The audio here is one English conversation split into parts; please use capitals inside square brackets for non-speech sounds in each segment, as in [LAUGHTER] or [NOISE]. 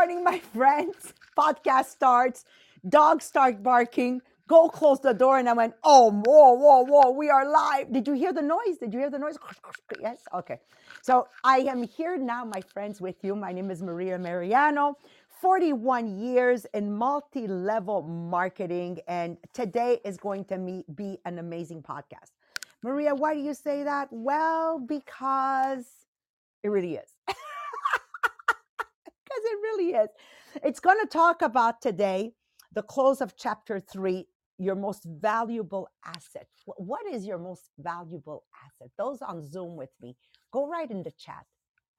morning, my [LAUGHS] friends. Podcast starts, dogs start barking. Go close the door, and I went, Oh, whoa, whoa, whoa, we are live. Did you hear the noise? Did you hear the noise? [LAUGHS] Yes, okay. So I am here now, my friends, with you. My name is Maria Mariano, 41 years in multi level marketing, and today is going to be an amazing podcast. Maria, why do you say that? Well, because it really is. Really is. It's going to talk about today the close of chapter three, your most valuable asset. What is your most valuable asset? Those on Zoom with me, go right in the chat.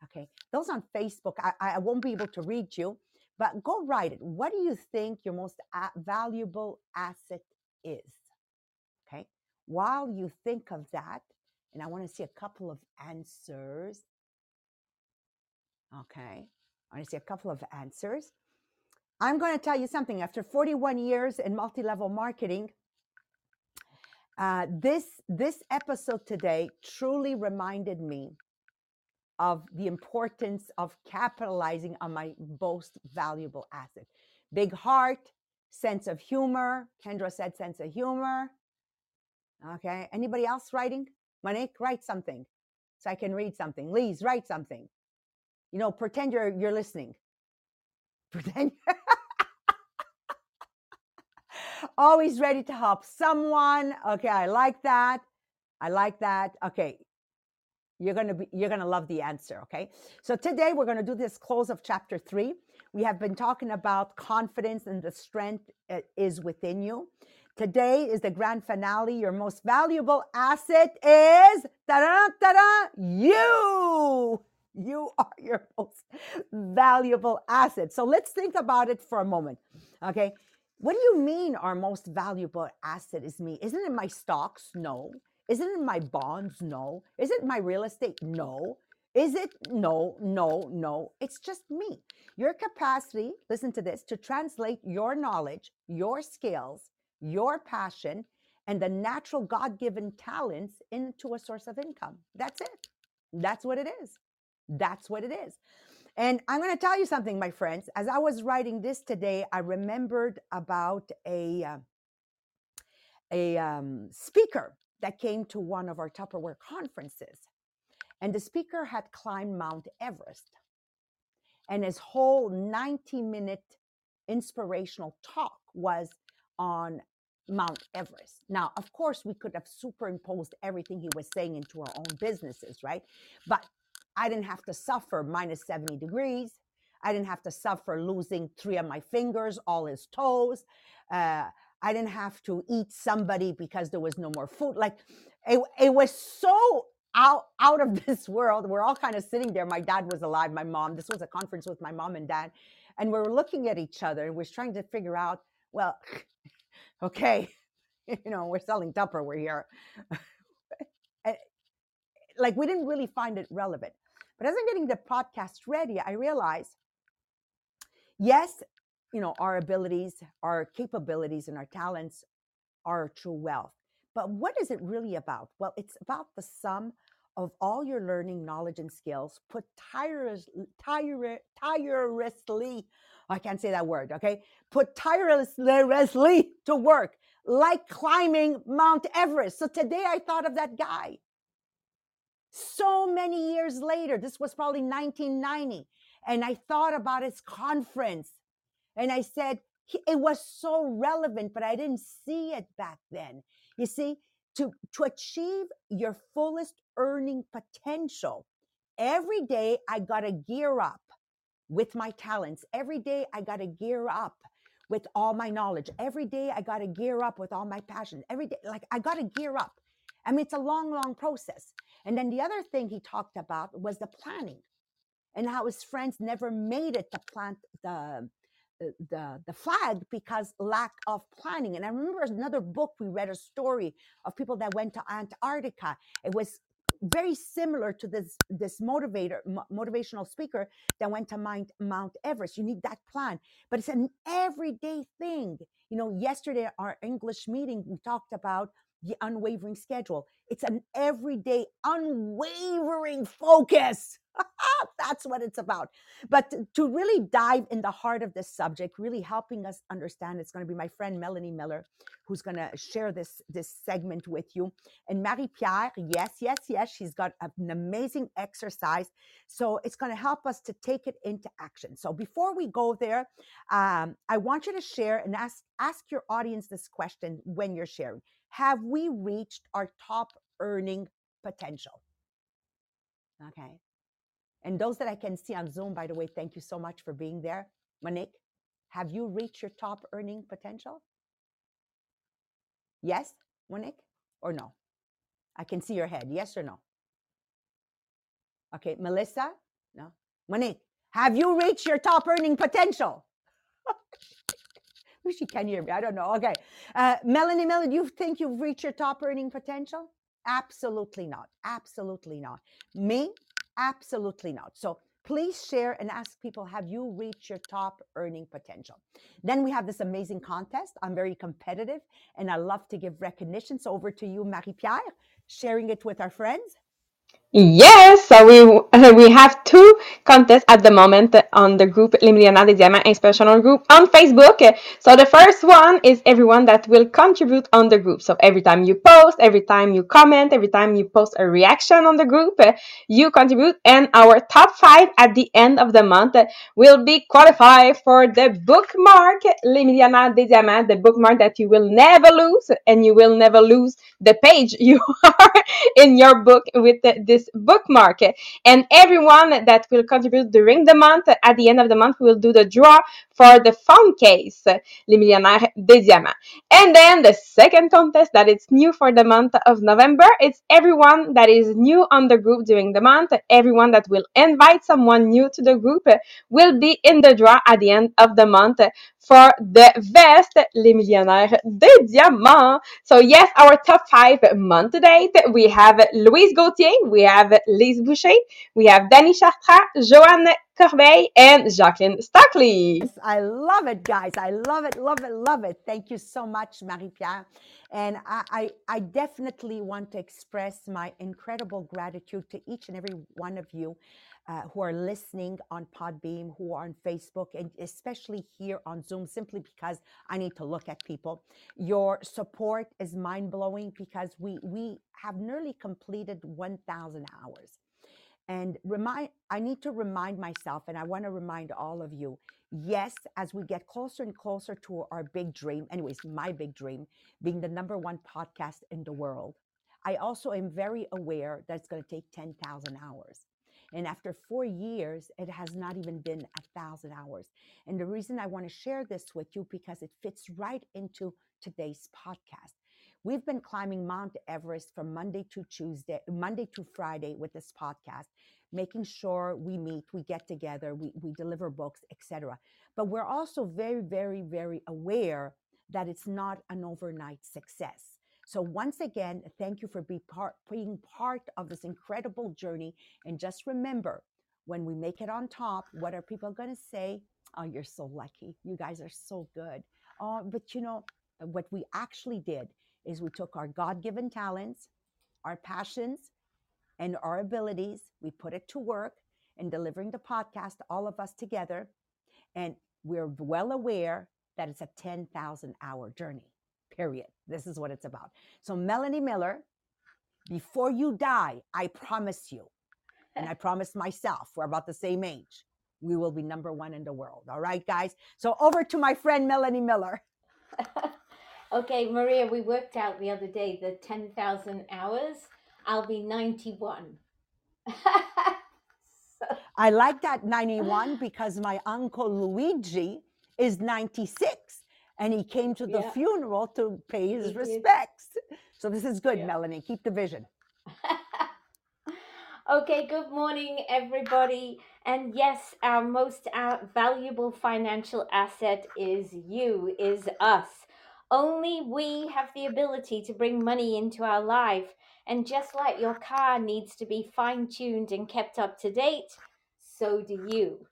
Okay. Those on Facebook, I, I won't be able to read you, but go write it. What do you think your most valuable asset is? Okay. While you think of that, and I want to see a couple of answers. Okay. I to see a couple of answers. I'm going to tell you something. After 41 years in multi-level marketing, uh, this this episode today truly reminded me of the importance of capitalizing on my most valuable asset. Big heart, sense of humor. Kendra said sense of humor. Okay. Anybody else writing? Monique, write something so I can read something. Lise, write something. You know, pretend you're you're listening. [LAUGHS] Pretend always ready to help someone. Okay, I like that. I like that. Okay. You're to be you're to love the answer, okay? So today we're to do this close of chapter 3. We have been talking about confidence and the strength is within you. Today is the grand finale. Your most valuable asset is ta-da, ta-da, you. You [LAUGHS] are your most valuable asset. So let's think about it for a moment. Okay. What do you mean our most valuable asset is me? Isn't it my stocks? No. Isn't it my bonds? No. Is it my real estate? No. Is it? No, no, no. It's just me. Your capacity, listen to this, to translate your knowledge, your skills, your passion, and the natural God given talents into a source of income. That's it. That's what it is. That's what it is. And I'm going to tell you something, my friends. As I was writing this today, I remembered about a uh, a um, speaker that came to one of our Tupperware conferences, and the speaker had climbed Mount Everest, and his whole 90 minute inspirational talk was on Mount Everest. Now, of course, we could have superimposed everything he was saying into our own businesses, right? But I didn't have to suffer minus 70 degrees. I didn't have to suffer losing three of my fingers, all his toes. Uh, I didn't have to eat somebody because there was no more food. Like it, it was so out out of [LAUGHS] this world. We're all kind of sitting there. My dad was alive, my mom. This was a conference with my mom and dad, and we were looking at each other and we're trying to figure out. Well, [LAUGHS] okay, [LAUGHS] you know, we're selling Tupperware here. like we didn't really find it relevant. But as I'm getting the podcast ready, I realize, yes, you know, our abilities, our capabilities, and our talents are true wealth. But what is it really about? Well, it's about the sum of all your learning, knowledge, and skills put tireless, tire, tirelessly, I can't say that word, okay? Put tirelessly to work, like climbing Mount Everest. So today I thought of that guy so many years later, this was probably 1990, and I thought about his conference and I said, it was so relevant, but I didn't see it back then. You see, to, to achieve your fullest earning potential, every day I got to gear up with my talents. Every day I got to gear up with all my knowledge. Every day I got to gear up with all my passion. Every day, like I got to gear up. I mean, it's a long, long process. And then the other thing he talked about was the planning and how his friends never made it to plant the uh, the the flag because lack of planning. And I remember another book we read a story of people that went to Antarctica. It was very similar to this this motivator motivational speaker that went to Mount Mount Everest. You need that plan, but it's an everyday thing. You know, yesterday our English meeting we talked about the unwavering schedule. It's an everyday, unwavering focus. [LAUGHS] That's what it's about. But to really dive in the heart of this subject, really helping us understand, it's going to be my friend Melanie Miller who's going to share this this segment with you. And Marie Pierre, yes, yes, yes, she's got an amazing exercise, so it's going to help us to take it into action. So before we go there, um, I want you to share and ask ask your audience this question when you're sharing: Have we reached our top earning potential? Okay. And those that I can see on Zoom, by the way, thank you so much for being there. Monique, have you reached your top earning potential? Yes, Monique, or no? I can see your head. Yes or no? Okay, Melissa? No. Monique, have you reached your top earning potential? [LAUGHS] Wish [LAUGHS] you can hear me. I don't know. Okay. Uh, Melanie do you think you've reached your top earning potential? Absolutely not. Absolutely not. Me? Absolutely not. So please share and ask people have you reached your top earning potential then we have this amazing contest i'm very competitive and i love to give recognition so over to you marie pierre sharing it with our friends Yes, so we [LAUGHS] we have two contests at the moment on the group Les Millionnaires des Diamants Inspirational Group on Facebook. So the first one is everyone that will contribute on the group. So every time you post, every time you comment, every time you post a reaction on the group, you contribute. And our top five at the end of the month will be qualified for the bookmark Les Millionnaires des Diamants, the bookmark that you will never lose, and you will never lose the page [LAUGHS] you are [LAUGHS] in your book with this bookmark. And everyone that will contribute during the month, at the end of the month, we will do the draw for the phone case, Les Millionnaires des Diamants. And then the second contest that is new for the month of November, it's everyone that is new on the group during the month, everyone that will invite someone new to the group will be in the draw at the end of the month for the vest Les Millionnaires des Diamants. So yes, our top five month date, we have Louise Gauthier, we have Lise Boucher, we have Danny Chartrand, Joanne Corbeil, and Jacqueline Stockley. I love it, guys. I love it, love it, love it. Thank you so much, Marie-Pierre. And I, I, I definitely want to express my incredible gratitude to each and every one of you uh, who are listening on Podbean, who are on Facebook, and especially here on Zoom, simply because I need to look at people. Your support is mind blowing because we we have nearly completed 1,000 hours. And remind, I need to remind myself, and I want to remind all of you yes, as we get closer and closer to our big dream, anyways, my big dream being the number one podcast in the world, I also am very aware that it's going to take 10,000 hours. And after four years, it has not even been a thousand hours. And the reason I want to share this with you because it fits right into today's podcast. We've been climbing Mount Everest from Monday to Tuesday, Monday to Friday with this podcast, making sure we meet, we get together, we, we deliver books, etc. But we're also very, very, very aware that it's not an overnight success. So once again, thank you for be part, being part of this incredible journey. And just remember, when we make it on top, what are people going to say? Oh, you're so lucky. You guys are so good. Oh, but you know, what we actually did is we took our God given talents, our passions, and our abilities, we put it to work in delivering the podcast, all of us together. And we're well aware that it's a 10,000 hour journey period. This is what it's about. So, Melanie Miller, before you die, I promise you, and I [LAUGHS] promise myself, we're about the same age, we will be number one in the world. All right, guys? So, over to my friend Melanie Miller. [LAUGHS] okay, Maria, we worked out the other day the 10,000 hours. I'll be 91. [LAUGHS] so. I like that 91 because my uncle Luigi is 96 and he came to the yeah. funeral to pay his he respects. Did. So this is good, yeah. Melanie. Keep the vision. [LAUGHS] okay, good morning, everybody. And yes, our most uh, valuable financial asset is you, is us. Only we have the ability to bring money into our life. And just like your car needs to be fine tuned and kept up to date, so do you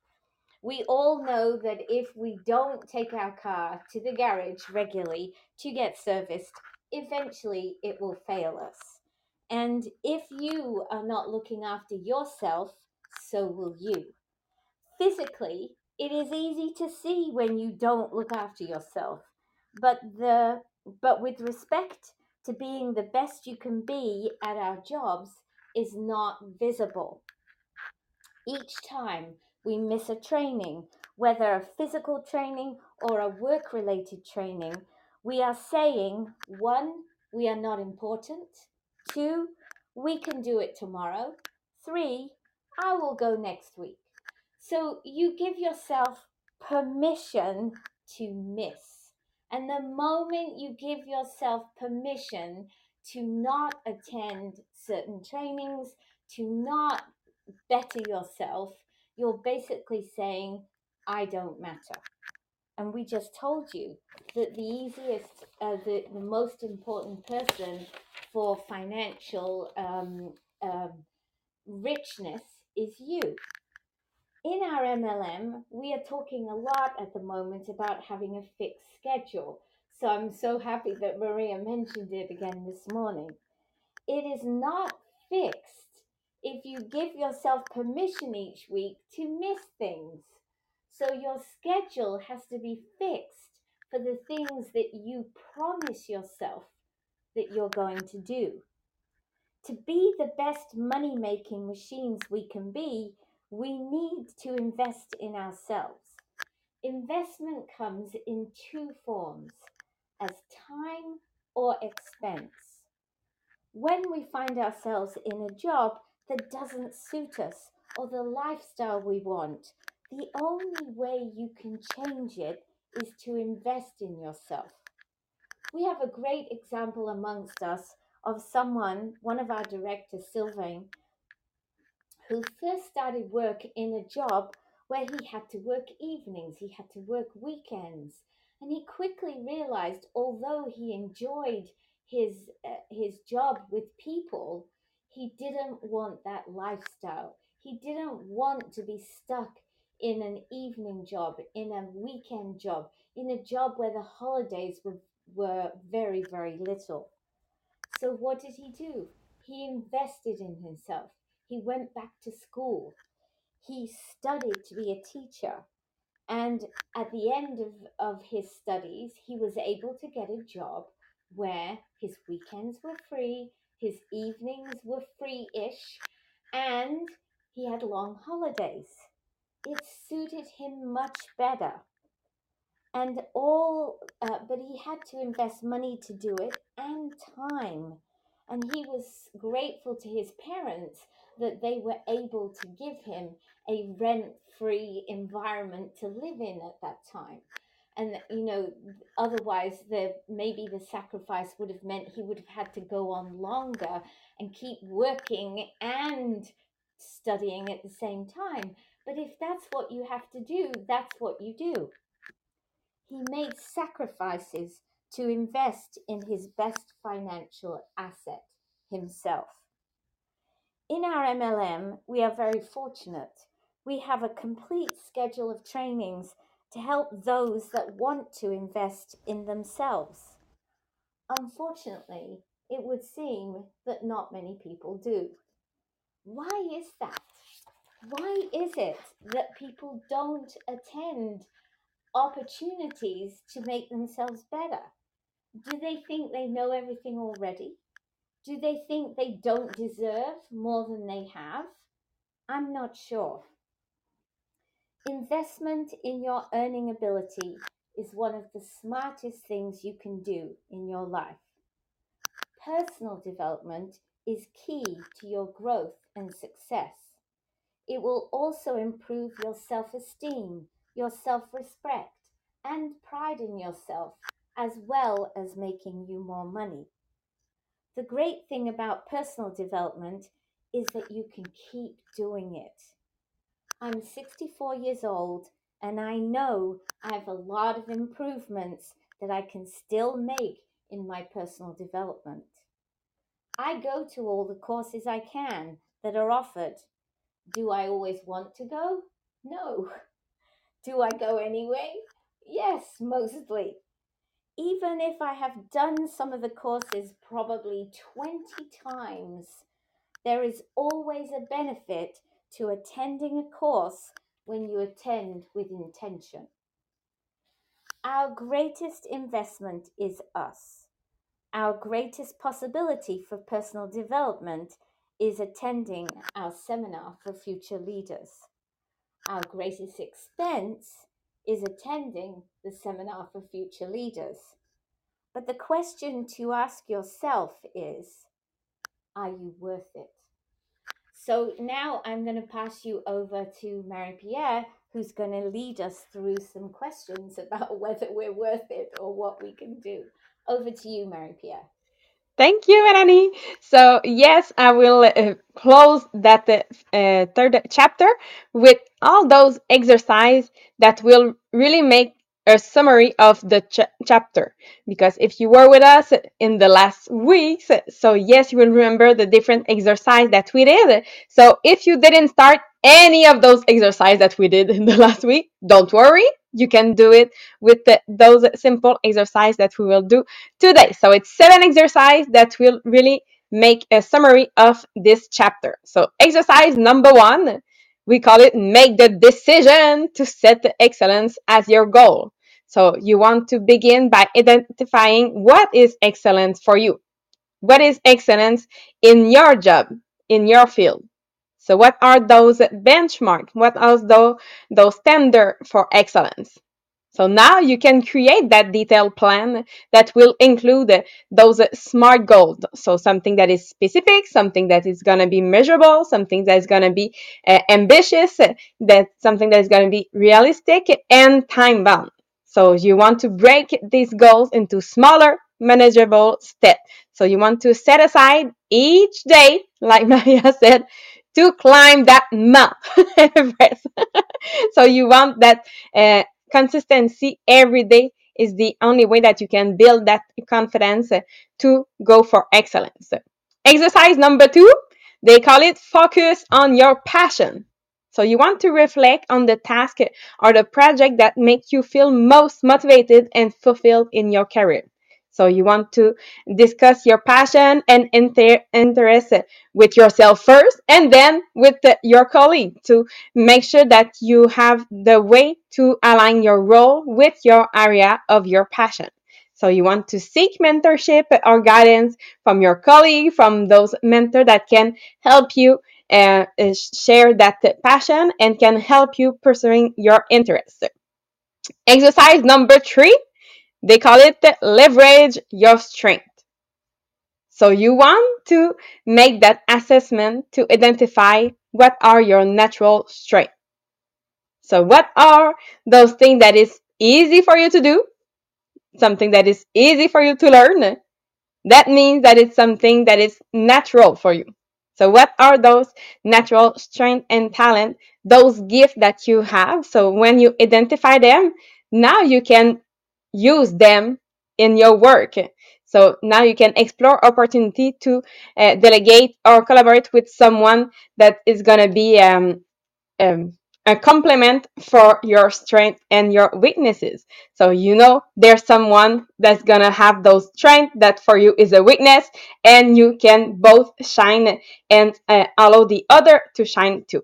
we all know that if we don't take our car to the garage regularly to get serviced, eventually it will fail us. And if you are not looking after yourself, so will you. Physically, it is easy to see when you don't look after yourself, but the but with respect to being the best you can be at our jobs is not visible. Each time we miss a training, whether a physical training or a work related training, we are saying one, we are not important, two, we can do it tomorrow, three, I will go next week. So you give yourself permission to miss. And the moment you give yourself permission to not attend certain trainings, to not better yourself, you're basically saying, I don't matter. And we just told you that the easiest, uh, the, the most important person for financial um, um, richness is you. In our MLM, we are talking a lot at the moment about having a fixed schedule. So I'm so happy that Maria mentioned it again this morning. It is not fixed if you give yourself permission each week to miss things. So your schedule has to be fixed for the things that you promise yourself that you're going to do. To be the best money making machines we can be, we need to invest in ourselves. Investment comes in two forms as time or expense. When we find ourselves in a job that doesn't suit us or the lifestyle we want, the only way you can change it is to invest in yourself. We have a great example amongst us of someone, one of our directors, Sylvain, who first started work in a job where he had to work evenings, he had to work weekends, and he quickly realized although he enjoyed his uh, his job with people, he didn't want that lifestyle. He didn't want to be stuck in an evening job, in a weekend job, in a job where the holidays were, were very, very little. So, what did he do? He invested in himself. He went back to school. He studied to be a teacher. And at the end of, of his studies, he was able to get a job where his weekends were free, his evenings were free ish, and he had long holidays. It suited him much better. And all, uh, but he had to invest money to do it and time. And he was grateful to his parents that they were able to give him a rent free environment to live in at that time and you know otherwise the maybe the sacrifice would have meant he would have had to go on longer and keep working and studying at the same time. But if that's what you have to do that's what you do. He made sacrifices to invest in his best financial asset himself. In our MLM we are very fortunate. We have a complete schedule of trainings to help those that want to invest in themselves. Unfortunately, it would seem that not many people do. Why is that? Why is it that people don't attend opportunities to make themselves better? Do they think they know everything already? Do they think they don't deserve more than they have? I'm not sure. Investment in your earning ability is one of the smartest things you can do in your life. Personal development is key to your growth and success. It will also improve your self esteem, your self respect, and pride in yourself, as well as making you more money. The great thing about personal development is that you can keep doing it. I'm 64 years old and I know I have a lot of improvements that I can still make in my personal development. I go to all the courses I can that are offered. Do I always want to go? No. [LAUGHS] Do I go anyway? Yes, mostly. Even if I have done some of the courses probably 20 times, there is always a benefit to attending a course when you attend with intention. Our greatest investment is us. Our greatest possibility for personal development is attending our seminar for future leaders. Our greatest expense is attending the seminar for future leaders. But the question to ask yourself is Are you worth it? So now I'm going to pass you over to Marie Pierre, who's going to lead us through some questions about [LAUGHS] whether we're worth it or what we can do. Over to you, Marie Pierre. Thank you, Melanie. So, yes, I will uh, close that uh, third chapter with all those exercises that will really make a summary of the ch chapter. Because if you were with us in the last weeks, so yes, you will remember the different exercise that we did. So, if you didn't start any of those exercises that we did in the [LAUGHS] last week, don't worry you can do it with the, those simple exercises that we will do today. So it's seven exercises that will really make a summary of this chapter. So exercise number one, we call it make the decision to set the excellence as your goal. So you want to begin by identifying what is excellence for you. What is excellence in your job, in your field? So what are those benchmarks? What are those, those standards for excellence? So now you can create that detailed plan that will include those SMART goals. So something that is specific, something that is going to be measurable, something that is going to be uh, ambitious, that something that is going to be realistic and time bound. So you want to break these goals into smaller, manageable steps. So you want to set aside each day, like [LAUGHS] Maria said, to climb that Mount [LAUGHS] Everest. [LAUGHS] so you want that uh, consistency every day is the only way that you can build that confidence to go for excellence. Exercise number two, they call it focus on your passion. So you want to reflect on the task or the project that makes you feel most motivated and fulfilled in your career. So you want to discuss your passion and inter- interest with yourself first and then with the, your colleague to make sure that you have the way to align your role with your area of your passion. So you want to seek mentorship or guidance from your colleague, from those mentors that can help you uh, share that passion and can help you pursuing your interests. Exercise number three they call it leverage your strength. So you want to make that assessment to identify what are your natural strengths. So what are those things that is easy for you to do? Something that is easy for you to learn? That means that it's something that is natural for you. So what are those natural strength and talent, those gifts that you have? So when you identify them, now you can use them in your work. So now you can explore opportunity to uh, delegate or collaborate with someone that is going to be um, um, a complement for your strength and your weaknesses. So you know there's someone that's going to have those strengths that for you is a weakness and you can both shine and uh, allow the other to shine too.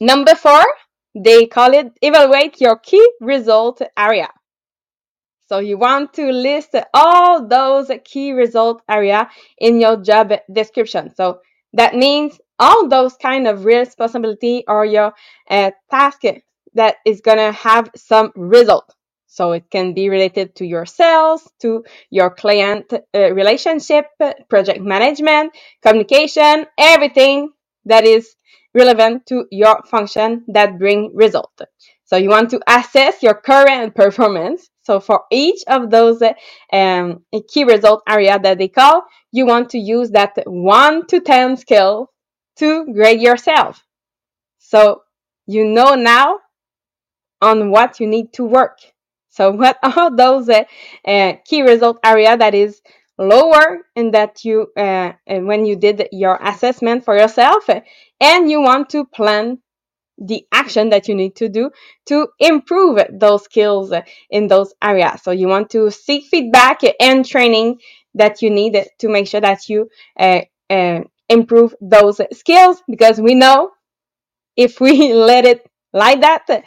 Number four, they call it evaluate your key result area. So you want to list all those key result area in your job description. So that means all those kind of responsibility or your uh, task that is going to have some result. So it can be related to your sales, to your client uh, relationship, project management, communication, everything that is relevant to your function that bring result. So you want to assess your current [LAUGHS] performance so for each of those um, key result area that they call, you want to use that 1 to 10 scale to grade yourself. So you know now on what you need to work. So [LAUGHS] what are those uh, uh, key result area that is lower in that you uh, when you did your assessment for yourself and you want to plan the action that you need to do to improve those skills in those areas. So you want to seek feedback and training that you need to make sure that you uh, uh, improve those skills because we know if we [LAUGHS] let it like that,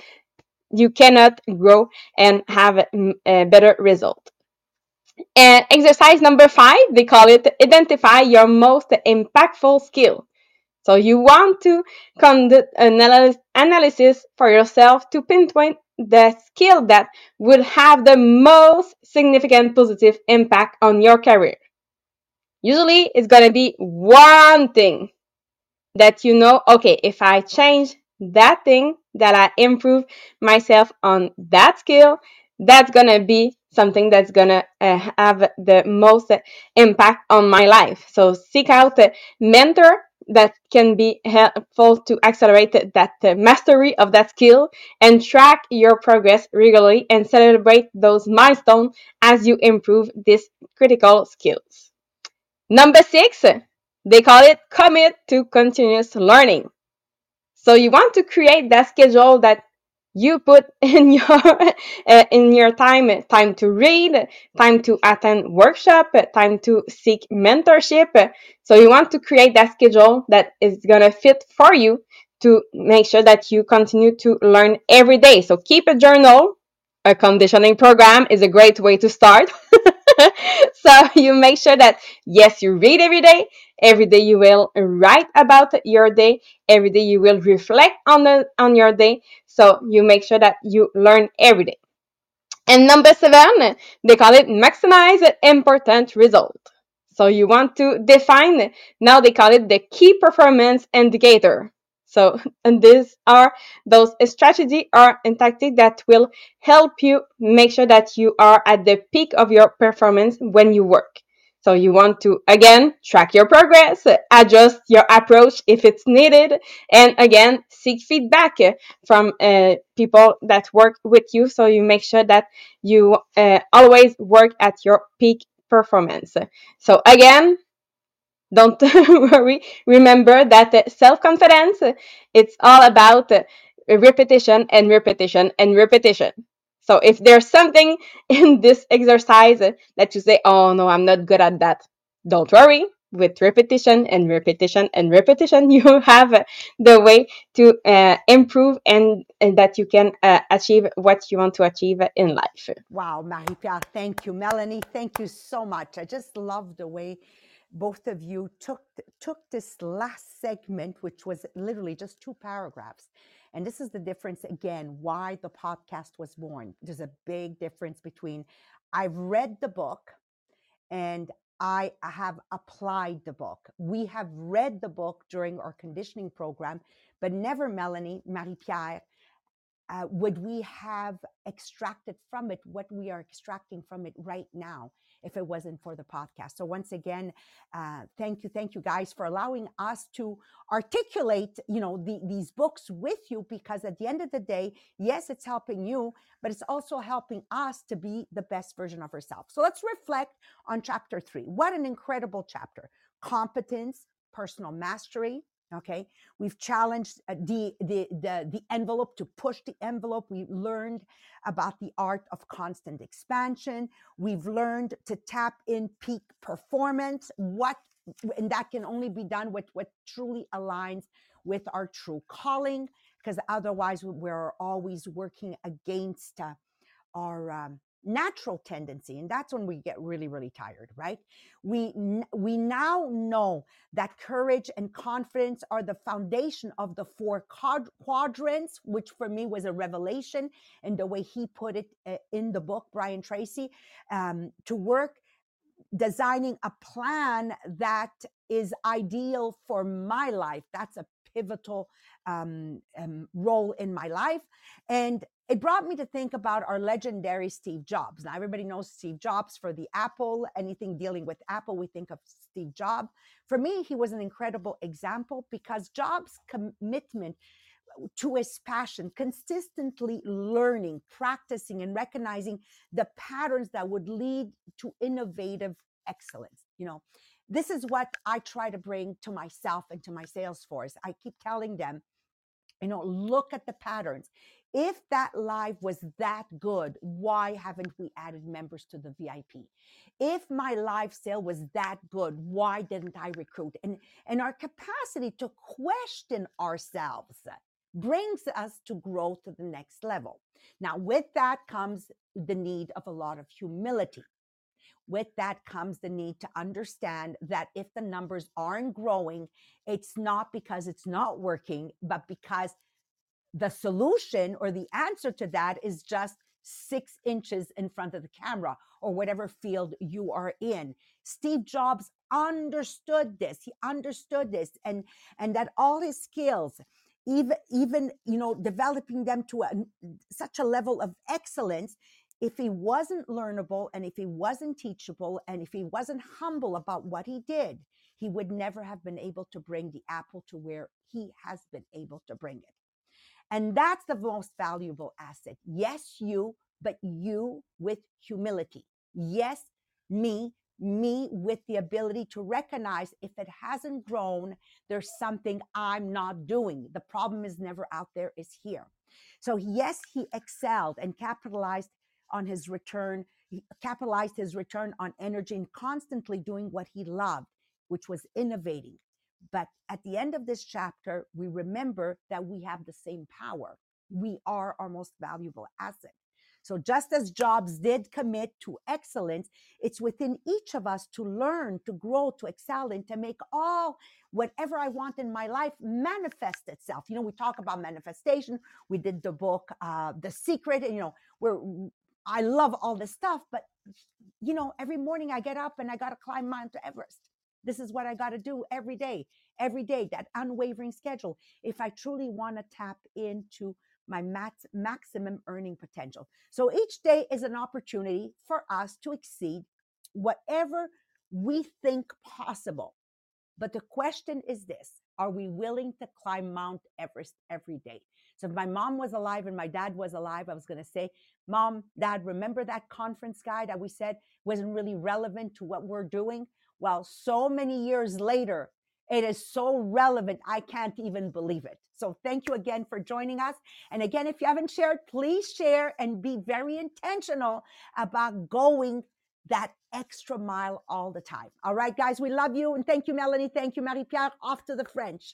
you cannot grow and have a better result. And exercise number five, they call it identify your most impactful skill. So you want to conduct an analysis for yourself to pinpoint the skill that would have the most significant positive impact on your career. Usually it's going to be one thing that you know, okay, if I change that thing, that I improve myself on that skill, that's going to be something that's going to uh, have the most impact on my life. So seek out a mentor that can be helpful to accelerate that uh, mastery of that skill and track your progress regularly and celebrate those milestones as you improve these critical skills. Number six, they call it commit to continuous learning. So you want to create that schedule that you put [LAUGHS] in your uh, in your time time to read time to attend workshop time to seek mentorship. So you want to create that schedule that is going to fit for you to make sure that you continue to learn every day. So keep a journal. A conditioning program is a great way to start [LAUGHS] [LAUGHS] so you make sure that yes you read every day. Every day you will write about your day. Every day you will reflect on the on your day. So you make sure that you learn every day. And number seven they call it maximize important result. So you want to define now they call it the key performance indicator so, [LAUGHS] and these are those strategy or tactic that will help you make sure that you are at the peak of your performance when you work. So you want to again track your progress, adjust your approach if it's needed, and again seek feedback from uh, people that work with you. So you make sure that you uh, always work at your peak performance. So again, don't [LAUGHS] worry. Remember that self confidence, it's all about repetition and repetition and repetition. So if there's something [LAUGHS] in this exercise that you say, oh no, I'm not good at that, don't worry. With repetition and repetition and repetition, [LAUGHS] you have the way to uh, improve and, and, that you can uh, achieve what you want to achieve in life. Wow, Marie Pierre, thank you. Melanie, thank you so much. I just love the way both of you took took this last segment which was literally just two paragraphs. And this is the difference again why the podcast was born. There's a big difference between i've read the book and i have applied the book. We have read the book during our conditioning program but never melanie marie-pierre uh, would we have extracted from it what we are extracting from it right now if it wasn't for the podcast. So once again, uh, thank you, thank you guys for allowing us to articulate, you know, the, these books with you because at the end of the day, yes, it's helping you, but it's also helping us to be the best version of ourselves. So let's reflect on chapter three. What an incredible chapter! Competence, personal mastery, okay? We've challenged uh, the, the the the envelope to push the envelope. We learned about the art of constant expansion. We've learned to tap in peak performance what and that can only be done with what truly aligns with our true calling because otherwise we're always working against uh, our um, natural tendency and that's when we get really really tired right? We we now know that courage and confidence are the foundation of the four quadrants which for me was a revelation and the way he put it uh, in the book brian tracy um, to work designing a plan that is ideal for my life. That's a pivotal um, um, role in my life and it brought me to think about our legendary Steve Jobs. Now, everybody knows Steve Jobs for the Apple, anything dealing with Apple, we think of Steve Jobs. For me, he was an incredible example because Jobs' commitment to his passion, consistently learning, practicing, and recognizing the patterns that would lead to innovative excellence. You know, this is what I try to bring to myself and to my sales force. I keep telling them, you know, look at the patterns if that live was that good, why haven't we added members to the VIP? If my live sale was that good, why didn't I recruit? And and our capacity to question ourselves brings us to grow to the next level. Now, with that comes the need of a lot of humility. With that comes the need to understand that if the numbers aren't growing, it's not because it's not working, but because the solution or the answer to that is just six inches in front of the camera or whatever field you are in. Steve Jobs understood this. He understood this and and that all his skills even even you know developing them to a, such a level of excellence if he wasn't learnable and if he wasn't teachable and if he wasn't humble about what he did he would never have been able to bring the apple to where he has been able to bring it and that's the most valuable asset. Yes, you, but you with humility. Yes, me, me with the ability to recognize if it hasn't grown, there's something I'm not doing. The problem is never out there, is here. So, yes, he excelled and capitalized on his return, he capitalized his return on energy and constantly doing what he loved, which was innovating, but at the end of this chapter, we remember that we have the same power. We are our most valuable asset. So, just as Jobs did commit to excellence, it's within each of us to learn, to grow, to excel, and to make all whatever I want in my life manifest itself. You know, we talk about manifestation. We did the book, uh, The Secret, and, you know, where I love all this stuff, but, you know, every morning I get up and I got to climb Mount Everest. This is what I got to do every day, every day, that unwavering schedule. If I truly want to tap into my max, maximum earning potential. So each day is an opportunity for us to exceed whatever we think possible. But the question is this Are we willing to climb Mount Everest every day? So if my mom was alive and my dad was alive, I was going to say, Mom, Dad, remember that conference guy that we said wasn't really relevant to what we're doing? Well, so many years later, it is so relevant. I can't even believe it. So thank you again for joining us. And again, if you haven't shared, please share and be very intentional about going that extra mile all the time. All right, guys, we love you. And thank you, Melanie. Thank you, Marie Pierre. Off to the French.